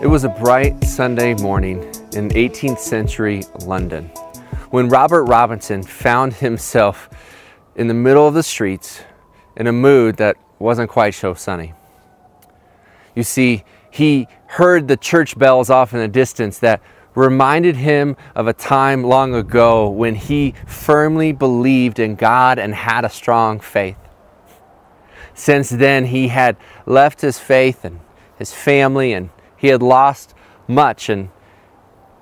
It was a bright Sunday morning in 18th century London when Robert Robinson found himself in the middle of the streets in a mood that wasn't quite so sunny. You see, he heard the church bells off in the distance that reminded him of a time long ago when he firmly believed in God and had a strong faith. Since then, he had left his faith and his family, and he had lost much. And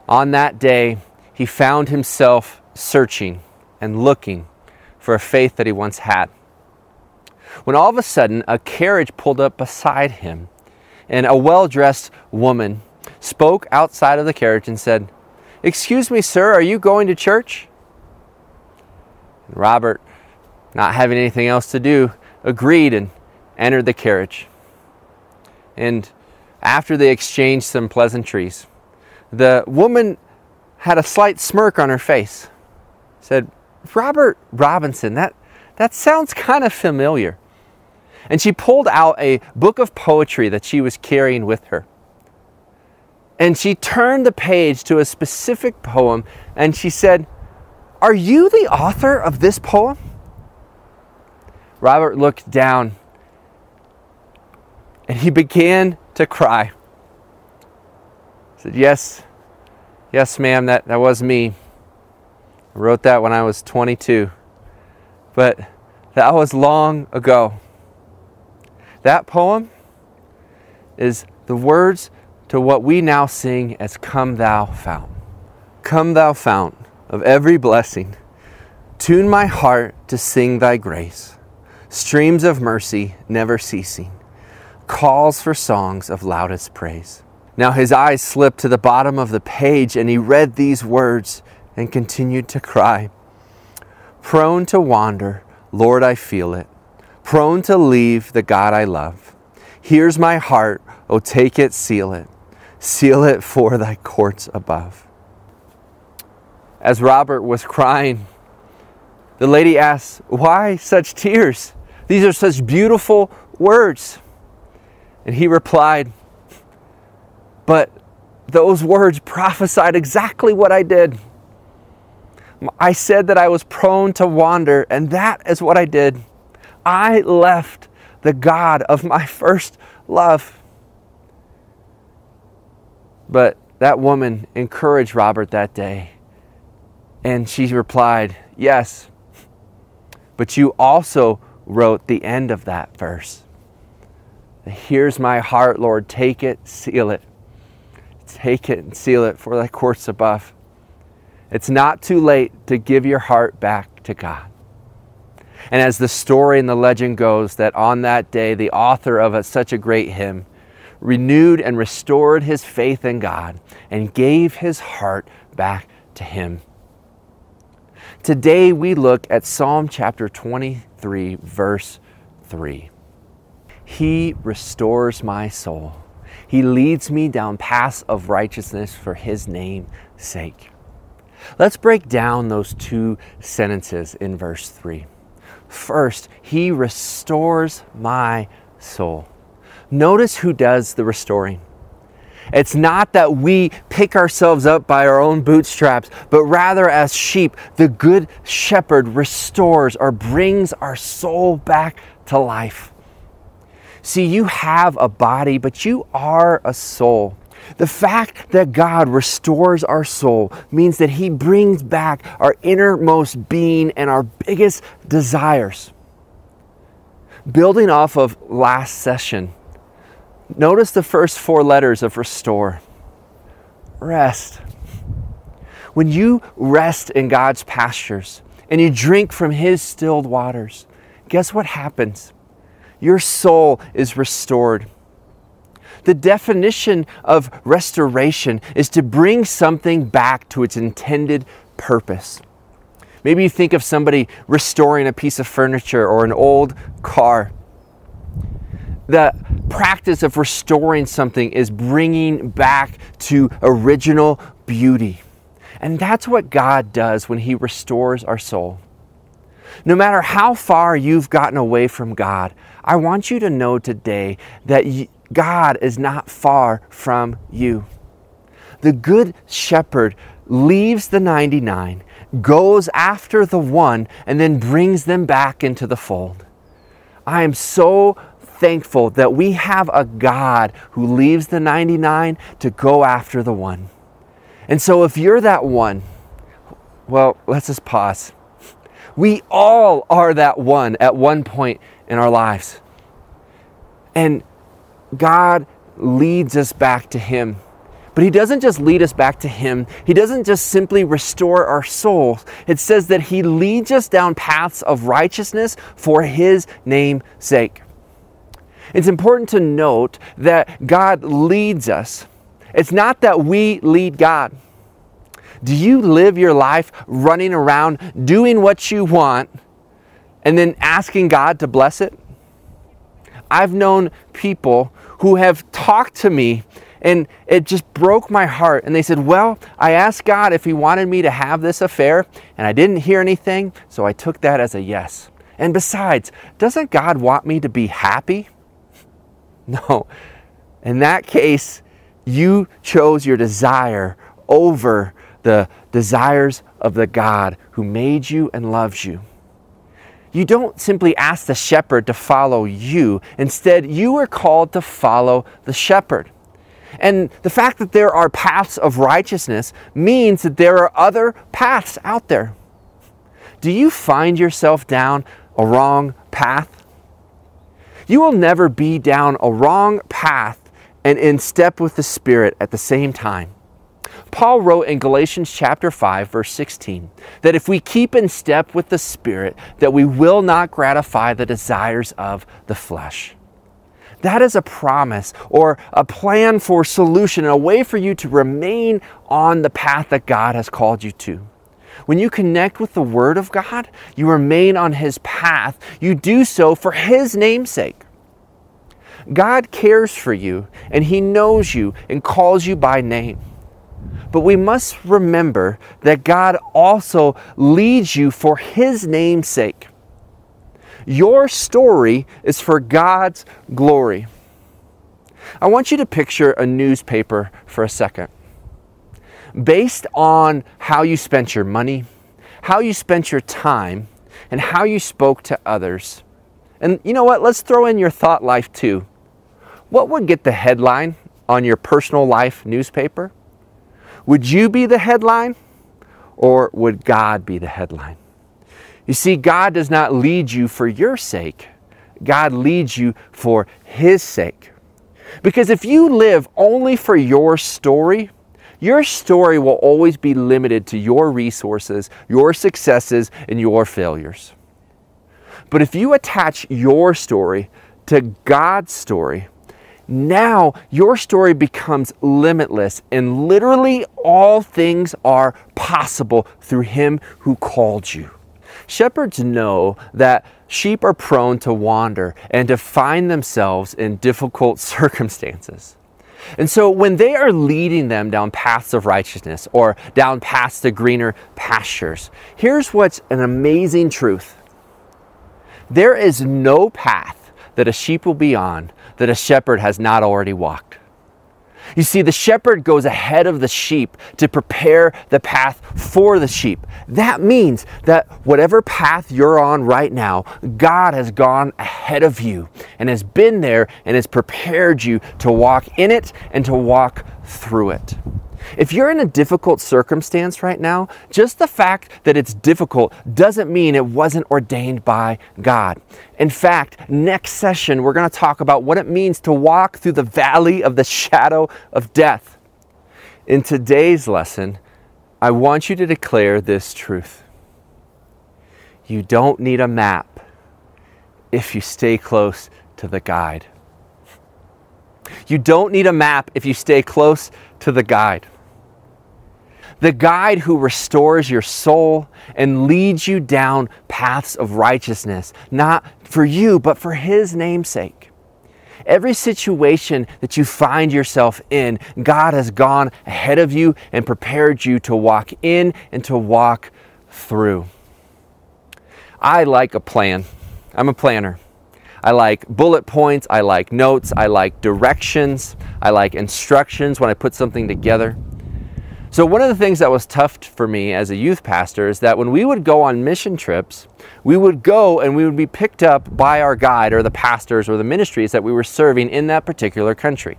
on that day, he found himself searching and looking for a faith that he once had. When all of a sudden, a carriage pulled up beside him, and a well dressed woman spoke outside of the carriage and said, Excuse me, sir, are you going to church? And Robert, not having anything else to do, agreed and entered the carriage. And after they exchanged some pleasantries, the woman had a slight smirk on her face. Said, Robert Robinson, that, that sounds kind of familiar. And she pulled out a book of poetry that she was carrying with her. And she turned the page to a specific poem and she said, Are you the author of this poem? Robert looked down and he began to cry. He said, Yes, yes, ma'am, that, that was me. I wrote that when I was 22. But that was long ago. That poem is the words to what we now sing as Come Thou Fount. Come Thou Fount of every blessing, tune my heart to sing Thy grace streams of mercy never ceasing, calls for songs of loudest praise. Now his eyes slipped to the bottom of the page and he read these words and continued to cry. Prone to wander, Lord, I feel it. Prone to leave the God I love. Here's my heart, oh, take it, seal it. Seal it for thy courts above. As Robert was crying, the lady asked, Why such tears? These are such beautiful words. And he replied, But those words prophesied exactly what I did. I said that I was prone to wander, and that is what I did. I left the God of my first love. But that woman encouraged Robert that day, and she replied, Yes, but you also wrote the end of that verse. Here's my heart, Lord. Take it, seal it. Take it and seal it for thy courts above. It's not too late to give your heart back to God. And as the story and the legend goes, that on that day, the author of a, such a great hymn renewed and restored his faith in God and gave his heart back to Him. Today, we look at Psalm chapter 23, verse 3. He restores my soul. He leads me down paths of righteousness for His name's sake. Let's break down those two sentences in verse 3. First, He restores my soul. Notice who does the restoring. It's not that we pick ourselves up by our own bootstraps, but rather as sheep, the good shepherd restores or brings our soul back to life. See, you have a body, but you are a soul. The fact that God restores our soul means that He brings back our innermost being and our biggest desires. Building off of last session, Notice the first four letters of restore rest. When you rest in God's pastures and you drink from His stilled waters, guess what happens? Your soul is restored. The definition of restoration is to bring something back to its intended purpose. Maybe you think of somebody restoring a piece of furniture or an old car. The practice of restoring something is bringing back to original beauty. And that's what God does when He restores our soul. No matter how far you've gotten away from God, I want you to know today that God is not far from you. The Good Shepherd leaves the 99, goes after the one, and then brings them back into the fold. I am so thankful that we have a God who leaves the 99 to go after the one. And so if you're that one, well, let's just pause. We all are that one at one point in our lives. And God leads us back to Him. But He doesn't just lead us back to Him, He doesn't just simply restore our souls. It says that He leads us down paths of righteousness for His name's sake. It's important to note that God leads us. It's not that we lead God. Do you live your life running around doing what you want and then asking God to bless it? I've known people who have talked to me and it just broke my heart. And they said, Well, I asked God if He wanted me to have this affair, and I didn't hear anything, so I took that as a yes. And besides, doesn't God want me to be happy? No. In that case, you chose your desire over the desires of the God who made you and loves you. You don't simply ask the shepherd to follow you. Instead, you are called to follow the shepherd. And the fact that there are paths of righteousness means that there are other paths out there. Do you find yourself down a wrong path? You will never be down a wrong path and in step with the Spirit at the same time. Paul wrote in Galatians chapter 5 verse 16 that if we keep in step with the Spirit that we will not gratify the desires of the flesh. That is a promise or a plan for solution, a way for you to remain on the path that God has called you to. When you connect with the Word of God, you remain on His path. You do so for His namesake. God cares for you and He knows you and calls you by name. But we must remember that God also leads you for His name's sake. Your story is for God's glory. I want you to picture a newspaper for a second. Based on how you spent your money, how you spent your time, and how you spoke to others. And you know what? Let's throw in your thought life too. What would get the headline on your personal life newspaper? Would you be the headline or would God be the headline? You see, God does not lead you for your sake, God leads you for His sake. Because if you live only for your story, your story will always be limited to your resources, your successes, and your failures. But if you attach your story to God's story, now your story becomes limitless, and literally all things are possible through Him who called you. Shepherds know that sheep are prone to wander and to find themselves in difficult circumstances. And so when they are leading them down paths of righteousness or down paths to greener pastures, here's what's an amazing truth there is no path that a sheep will be on that a shepherd has not already walked. You see, the shepherd goes ahead of the sheep to prepare the path for the sheep. That means that whatever path you're on right now, God has gone ahead of you and has been there and has prepared you to walk in it and to walk through it. If you're in a difficult circumstance right now, just the fact that it's difficult doesn't mean it wasn't ordained by God. In fact, next session, we're going to talk about what it means to walk through the valley of the shadow of death. In today's lesson, I want you to declare this truth you don't need a map if you stay close to the guide. You don't need a map if you stay close to the guide the guide who restores your soul and leads you down paths of righteousness, not for you, but for His namesake. Every situation that you find yourself in, God has gone ahead of you and prepared you to walk in and to walk through. I like a plan. I'm a planner. I like bullet points, I like notes, I like directions, I like instructions when I put something together. So, one of the things that was tough for me as a youth pastor is that when we would go on mission trips, we would go and we would be picked up by our guide or the pastors or the ministries that we were serving in that particular country.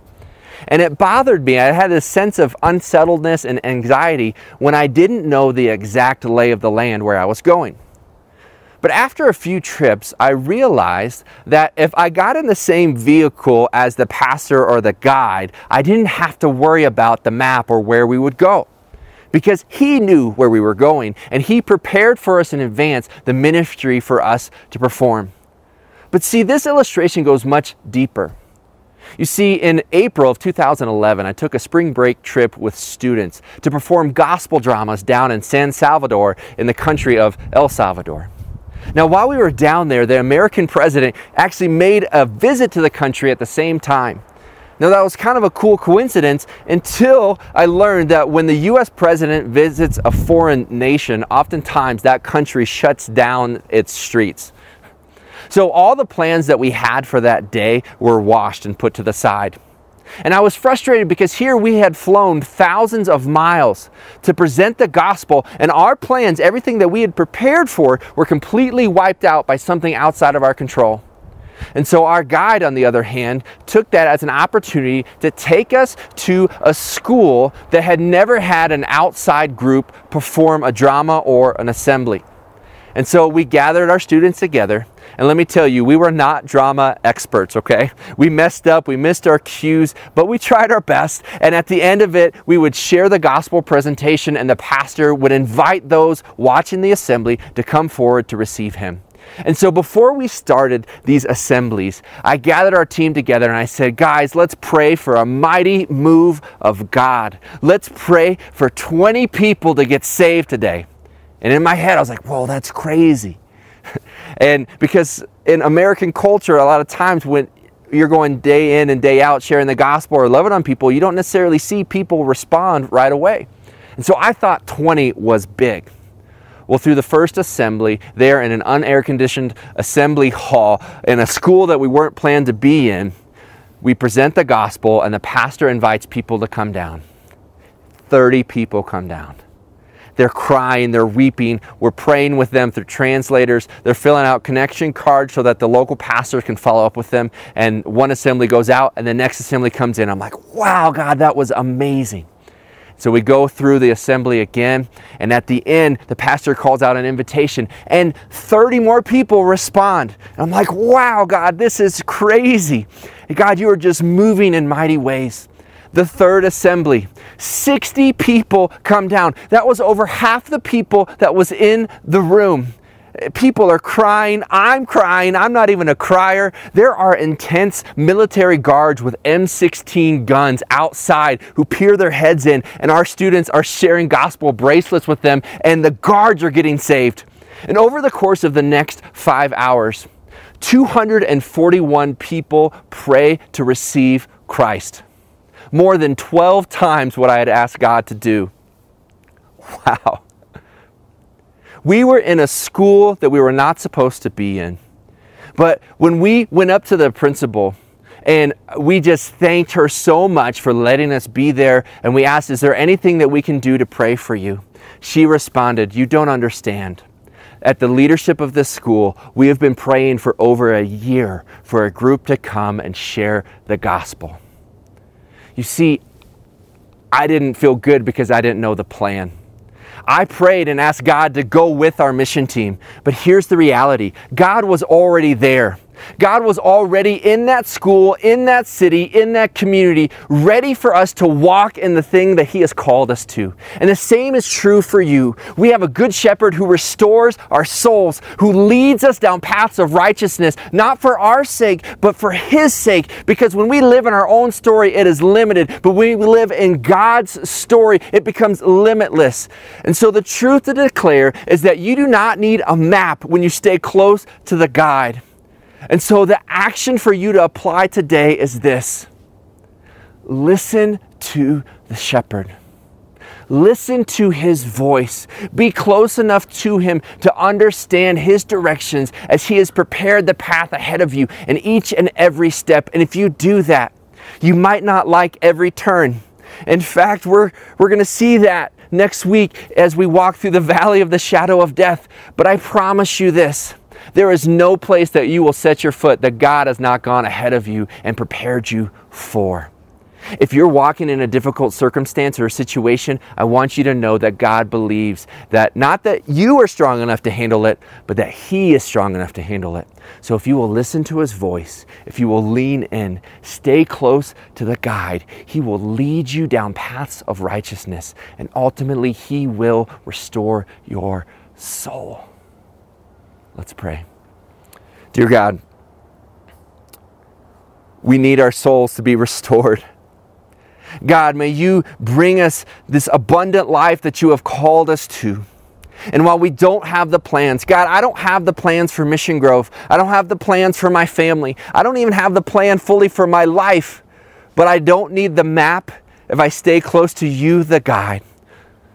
And it bothered me. I had this sense of unsettledness and anxiety when I didn't know the exact lay of the land where I was going. But after a few trips, I realized that if I got in the same vehicle as the pastor or the guide, I didn't have to worry about the map or where we would go. Because he knew where we were going and he prepared for us in advance the ministry for us to perform. But see, this illustration goes much deeper. You see, in April of 2011, I took a spring break trip with students to perform gospel dramas down in San Salvador in the country of El Salvador. Now, while we were down there, the American president actually made a visit to the country at the same time. Now, that was kind of a cool coincidence until I learned that when the US president visits a foreign nation, oftentimes that country shuts down its streets. So, all the plans that we had for that day were washed and put to the side. And I was frustrated because here we had flown thousands of miles to present the gospel, and our plans, everything that we had prepared for, were completely wiped out by something outside of our control. And so our guide, on the other hand, took that as an opportunity to take us to a school that had never had an outside group perform a drama or an assembly. And so we gathered our students together and let me tell you, we were not drama experts, okay? We messed up, we missed our cues, but we tried our best. And at the end of it, we would share the gospel presentation, and the pastor would invite those watching the assembly to come forward to receive him. And so before we started these assemblies, I gathered our team together and I said, guys, let's pray for a mighty move of God. Let's pray for 20 people to get saved today. And in my head, I was like, whoa, that's crazy. And because in American culture, a lot of times when you're going day in and day out sharing the gospel or loving on people, you don't necessarily see people respond right away. And so I thought 20 was big. Well, through the first assembly, there in an unair conditioned assembly hall in a school that we weren't planned to be in, we present the gospel and the pastor invites people to come down. 30 people come down. They're crying, they're weeping. We're praying with them through translators. They're filling out connection cards so that the local pastors can follow up with them. And one assembly goes out and the next assembly comes in. I'm like, wow, God, that was amazing. So we go through the assembly again, and at the end, the pastor calls out an invitation, and 30 more people respond. And I'm like, wow, God, this is crazy. God, you are just moving in mighty ways the third assembly. 60 people come down. That was over half the people that was in the room. People are crying. I'm crying. I'm not even a crier. There are intense military guards with M16 guns outside who peer their heads in, and our students are sharing gospel bracelets with them, and the guards are getting saved. And over the course of the next five hours, 241 people pray to receive Christ more than 12 times what I had asked God to do. Wow. We were in a school that we were not supposed to be in. But when we went up to the principal and we just thanked her so much for letting us be there, and we asked, Is there anything that we can do to pray for you? She responded, You don't understand. At the leadership of this school, we have been praying for over a year for a group to come and share the gospel. You see, I didn't feel good because I didn't know the plan. I prayed and asked God to go with our mission team. But here's the reality God was already there. God was already in that school, in that city, in that community, ready for us to walk in the thing that He has called us to. And the same is true for you. We have a good shepherd who restores our souls, who leads us down paths of righteousness, not for our sake, but for His sake. Because when we live in our own story, it is limited. But when we live in God's story, it becomes limitless. And so the truth to declare is that you do not need a map when you stay close to the guide. And so the action for you to apply today is this listen to the shepherd. listen to his voice. Be close enough to him to understand his directions as he has prepared the path ahead of you in each and every step. And if you do that, you might not like every turn. In fact, we're, we're going to see that next week as we walk through the valley of the shadow of death. But I promise you this there is no place that you will set your foot that God has not gone ahead of you and prepared you for. If you're walking in a difficult circumstance or a situation, I want you to know that God believes that not that you are strong enough to handle it, but that He is strong enough to handle it. So if you will listen to His voice, if you will lean in, stay close to the guide, He will lead you down paths of righteousness, and ultimately He will restore your soul. Let's pray. Dear God, we need our souls to be restored. God, may you bring us this abundant life that you have called us to. And while we don't have the plans, God, I don't have the plans for Mission Grove. I don't have the plans for my family. I don't even have the plan fully for my life. But I don't need the map if I stay close to you, the guide.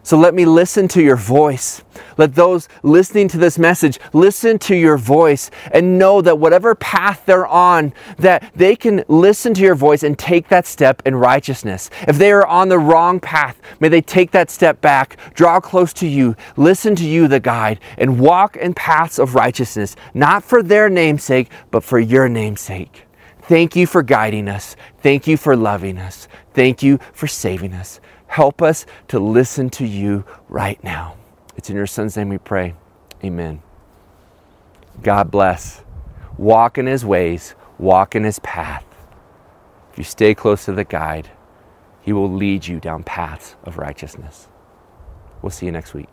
So let me listen to your voice. Let those listening to this message listen to your voice and know that whatever path they're on, that they can listen to your voice and take that step in righteousness. If they are on the wrong path, may they take that step back, draw close to you, listen to you, the guide, and walk in paths of righteousness, not for their namesake, but for your namesake. Thank you for guiding us. Thank you for loving us. Thank you for saving us. Help us to listen to you right now. It's in your son's name we pray. Amen. God bless. Walk in his ways, walk in his path. If you stay close to the guide, he will lead you down paths of righteousness. We'll see you next week.